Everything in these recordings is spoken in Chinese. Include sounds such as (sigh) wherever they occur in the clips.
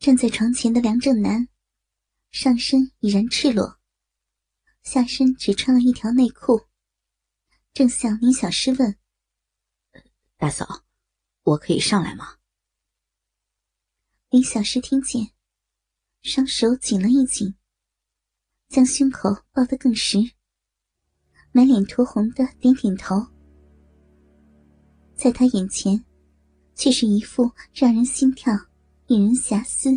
站在床前的梁正南，上身已然赤裸，下身只穿了一条内裤，正向林小诗问：“大嫂，我可以上来吗？”林小诗听见，双手紧了一紧，将胸口抱得更实，满脸酡红的点点头。在他眼前，却是一副让人心跳、引人遐思、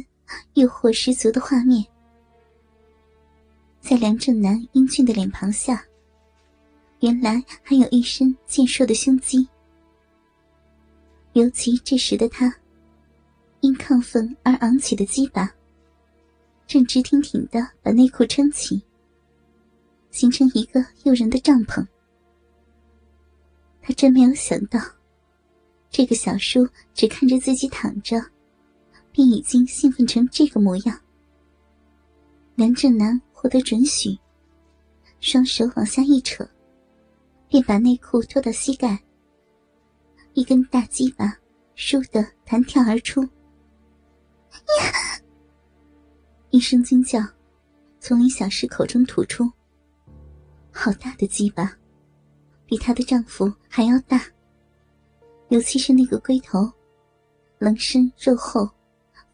诱惑十足的画面。在梁正南英俊的脸庞下，原来还有一身健硕的胸肌。尤其这时的他，因亢奋而昂起的鸡巴，正直挺挺的把内裤撑起，形成一个诱人的帐篷。他真没有想到。这个小叔只看着自己躺着，便已经兴奋成这个模样。梁正南获得准许，双手往下一扯，便把内裤脱到膝盖，一根大鸡巴倏地弹跳而出。呀一声惊叫从林小诗口中吐出。好大的鸡巴，比她的丈夫还要大。尤其是那个龟头，棱身肉厚，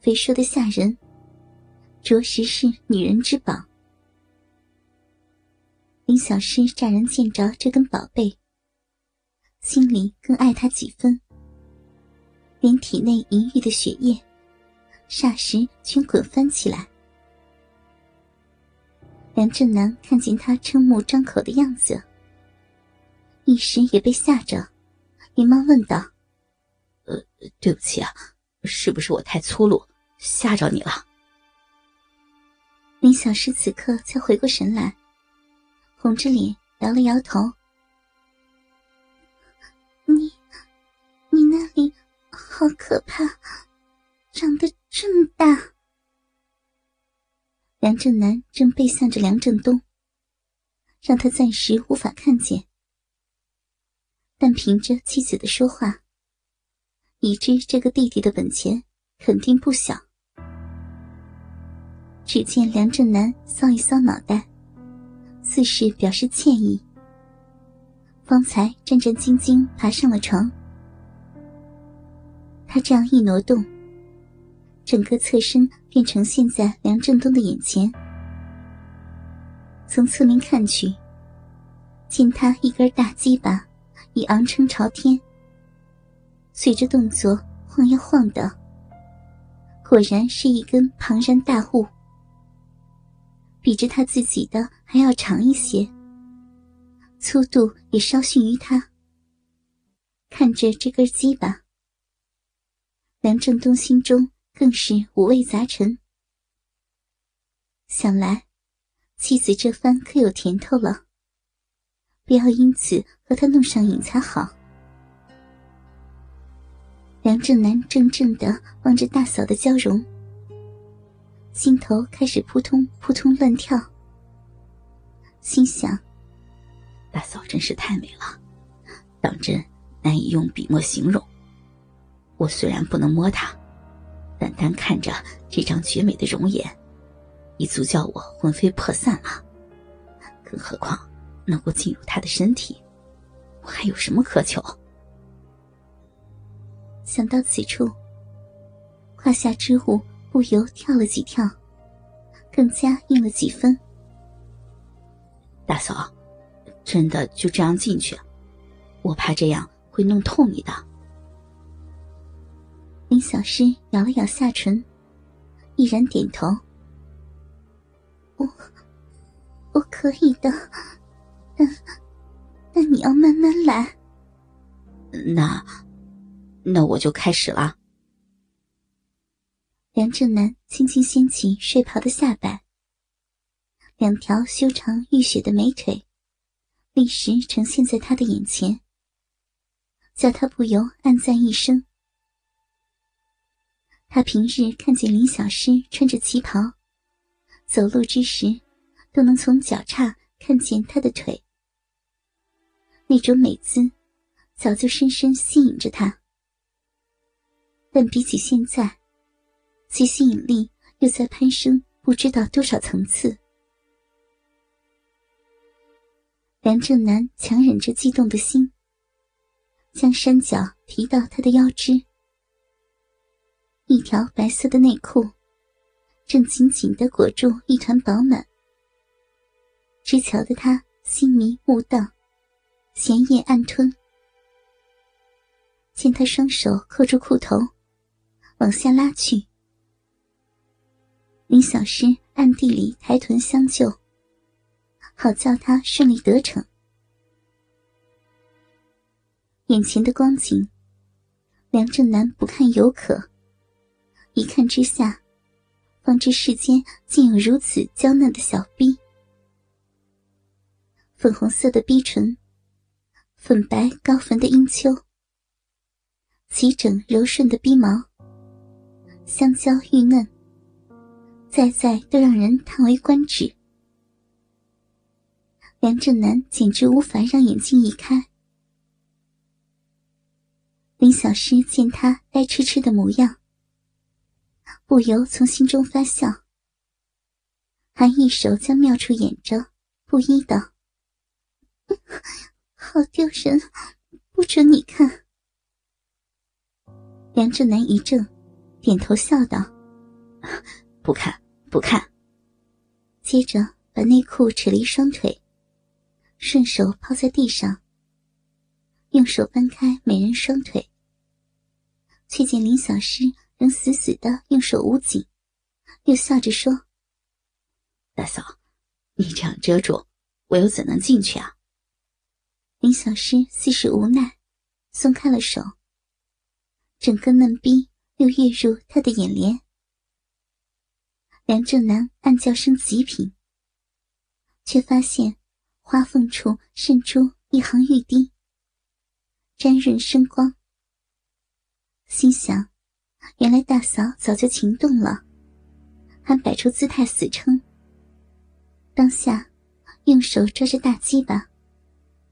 肥硕的吓人，着实是女人之宝。林小诗乍然见着这根宝贝，心里更爱他几分，连体内淫欲的血液，霎时全滚翻起来。梁正南看见他瞠目张口的样子，一时也被吓着。连忙问道：“呃，对不起啊，是不是我太粗鲁，吓着你了？”林小诗此刻才回过神来，红着脸摇了摇头：“你，你那里好可怕，长得这么大。”梁正南正背向着梁正东，让他暂时无法看见。但凭着妻子的说话，已知这个弟弟的本钱肯定不小。只见梁正南搔一搔脑袋，似是表示歉意，方才战战兢兢爬上了床。他这样一挪动，整个侧身便呈现在梁正东的眼前。从侧面看去，见他一根大鸡巴。已昂撑朝天，随着动作晃呀晃的，果然是一根庞然大物，比着他自己的还要长一些，粗度也稍逊于他。看着这根鸡巴，梁正东心中更是五味杂陈，想来妻子这番可有甜头了。不要因此和他弄上瘾才好。梁正南怔怔的望着大嫂的娇容，心头开始扑通扑通乱跳，心想：大嫂真是太美了，当真难以用笔墨形容。我虽然不能摸她，但单看着这张绝美的容颜，已足叫我魂飞魄散了，更何况……能够进入她的身体，我还有什么渴求？想到此处，胯下之物不由跳了几跳，更加硬了几分。大嫂，真的就这样进去？我怕这样会弄痛你的。林小诗咬了咬下唇，毅然点头：“我，我可以的。”但，但你要慢慢来。那，那我就开始了。梁正南轻轻掀起睡袍的下摆，两条修长浴血的美腿，立时呈现在他的眼前，叫他不由暗赞一声。他平日看见林小诗穿着旗袍，走路之时，都能从脚叉看见她的腿。那种美姿，早就深深吸引着他。但比起现在，其吸引力又在攀升，不知道多少层次。梁正南强忍着激动的心，将山脚提到他的腰肢，一条白色的内裤正紧紧的裹住一团饱满，只瞧得他心迷目荡，咸液暗吞。见他双手扣住裤头，往下拉去。林小诗暗地里抬臀相救，好叫他顺利得逞。眼前的光景，梁正南不看犹可，一看之下，方知世间竟有如此娇嫩的小逼，粉红色的逼唇，粉白高粉的阴丘。齐整柔顺的逼毛，香蕉玉嫩，再再都让人叹为观止。梁正南简直无法让眼睛移开。林小诗见他呆痴痴的模样，不由从心中发笑，还一手将妙处掩着，不依道：“ (laughs) 好丢人，不准你看。”梁正南一怔，点头笑道：“不看，不看。”接着把内裤扯离双腿，顺手抛在地上，用手搬开美人双腿，却见林小诗仍死死的用手捂紧，又笑着说：“大嫂，你这样遮住，我又怎能进去啊？”林小诗似是无奈，松开了手。整个嫩逼又跃入他的眼帘，梁正南暗叫声极品，却发现花缝处渗出一行玉滴，沾润生光。心想，原来大嫂早就情动了，还摆出姿态死撑。当下，用手抓着大鸡巴，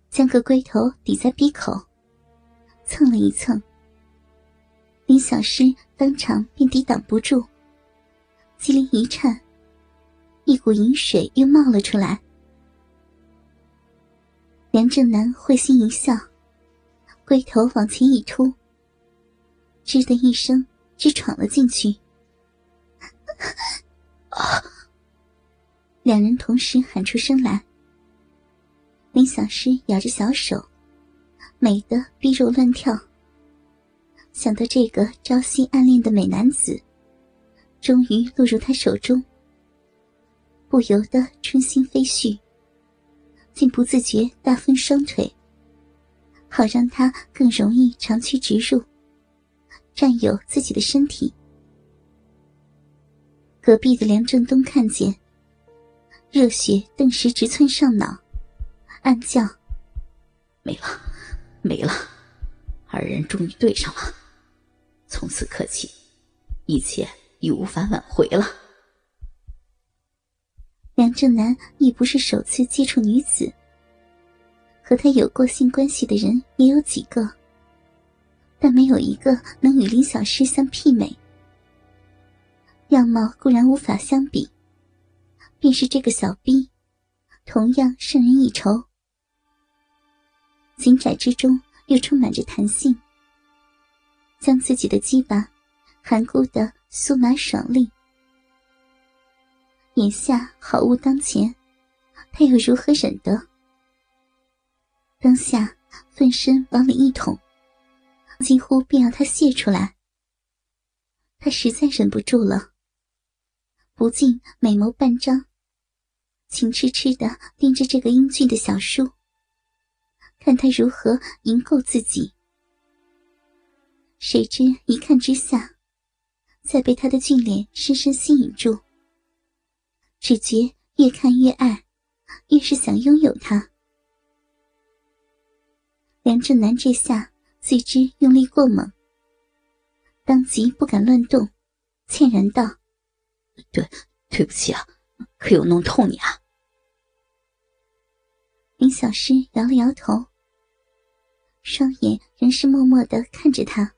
将个龟头抵在鼻口，蹭了一蹭。林小诗当场便抵挡不住，机灵一颤，一股淫水又冒了出来。梁正南会心一笑，龟头往前一突，吱的一声，直闯了进去。(laughs) 两人同时喊出声来。林小诗咬着小手，美得逼肉乱跳。想到这个朝夕暗恋的美男子，终于落入他手中，不由得春心飞絮，竟不自觉大分双腿，好让他更容易长驱直入，占有自己的身体。隔壁的梁振东看见，热血顿时直窜上脑，暗叫：“没了，没了，二人终于对上了。”从此刻起，一切已无法挽回了。梁正南亦不是首次接触女子，和他有过性关系的人也有几个，但没有一个能与林小诗相媲美。样貌固然无法相比，便是这个小逼，同样胜人一筹。紧窄之中又充满着弹性。将自己的鸡巴含固的酥麻爽利，眼下好物当前，他又如何忍得？当下奋身往里一捅，几乎便要他泄出来。他实在忍不住了，不禁美眸半张，情痴痴的盯着这个英俊的小叔，看他如何赢够自己。谁知一看之下，再被他的俊脸深深吸引住，只觉越看越爱，越是想拥有他。梁正南这下自知用力过猛，当即不敢乱动，歉然道：“对，对不起啊，可有弄痛你啊？”林小诗摇了摇头，双眼仍是默默的看着他。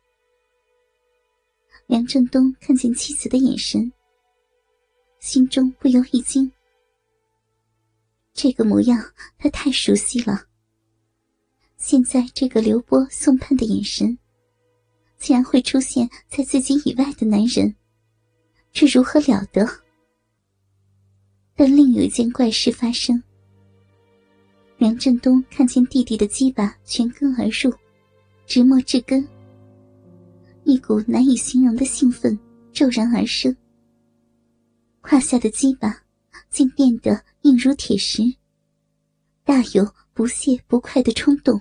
梁振东看见妻子的眼神，心中不由一惊。这个模样他太熟悉了。现在这个刘波送盼的眼神，竟然会出现在自己以外的男人，这如何了得？但另有一件怪事发生。梁振东看见弟弟的鸡巴全根而入，直没至根，一股难以形容的兴奋骤然而生。胯下的鸡巴竟变得硬如铁石，大有不屑不快的冲动。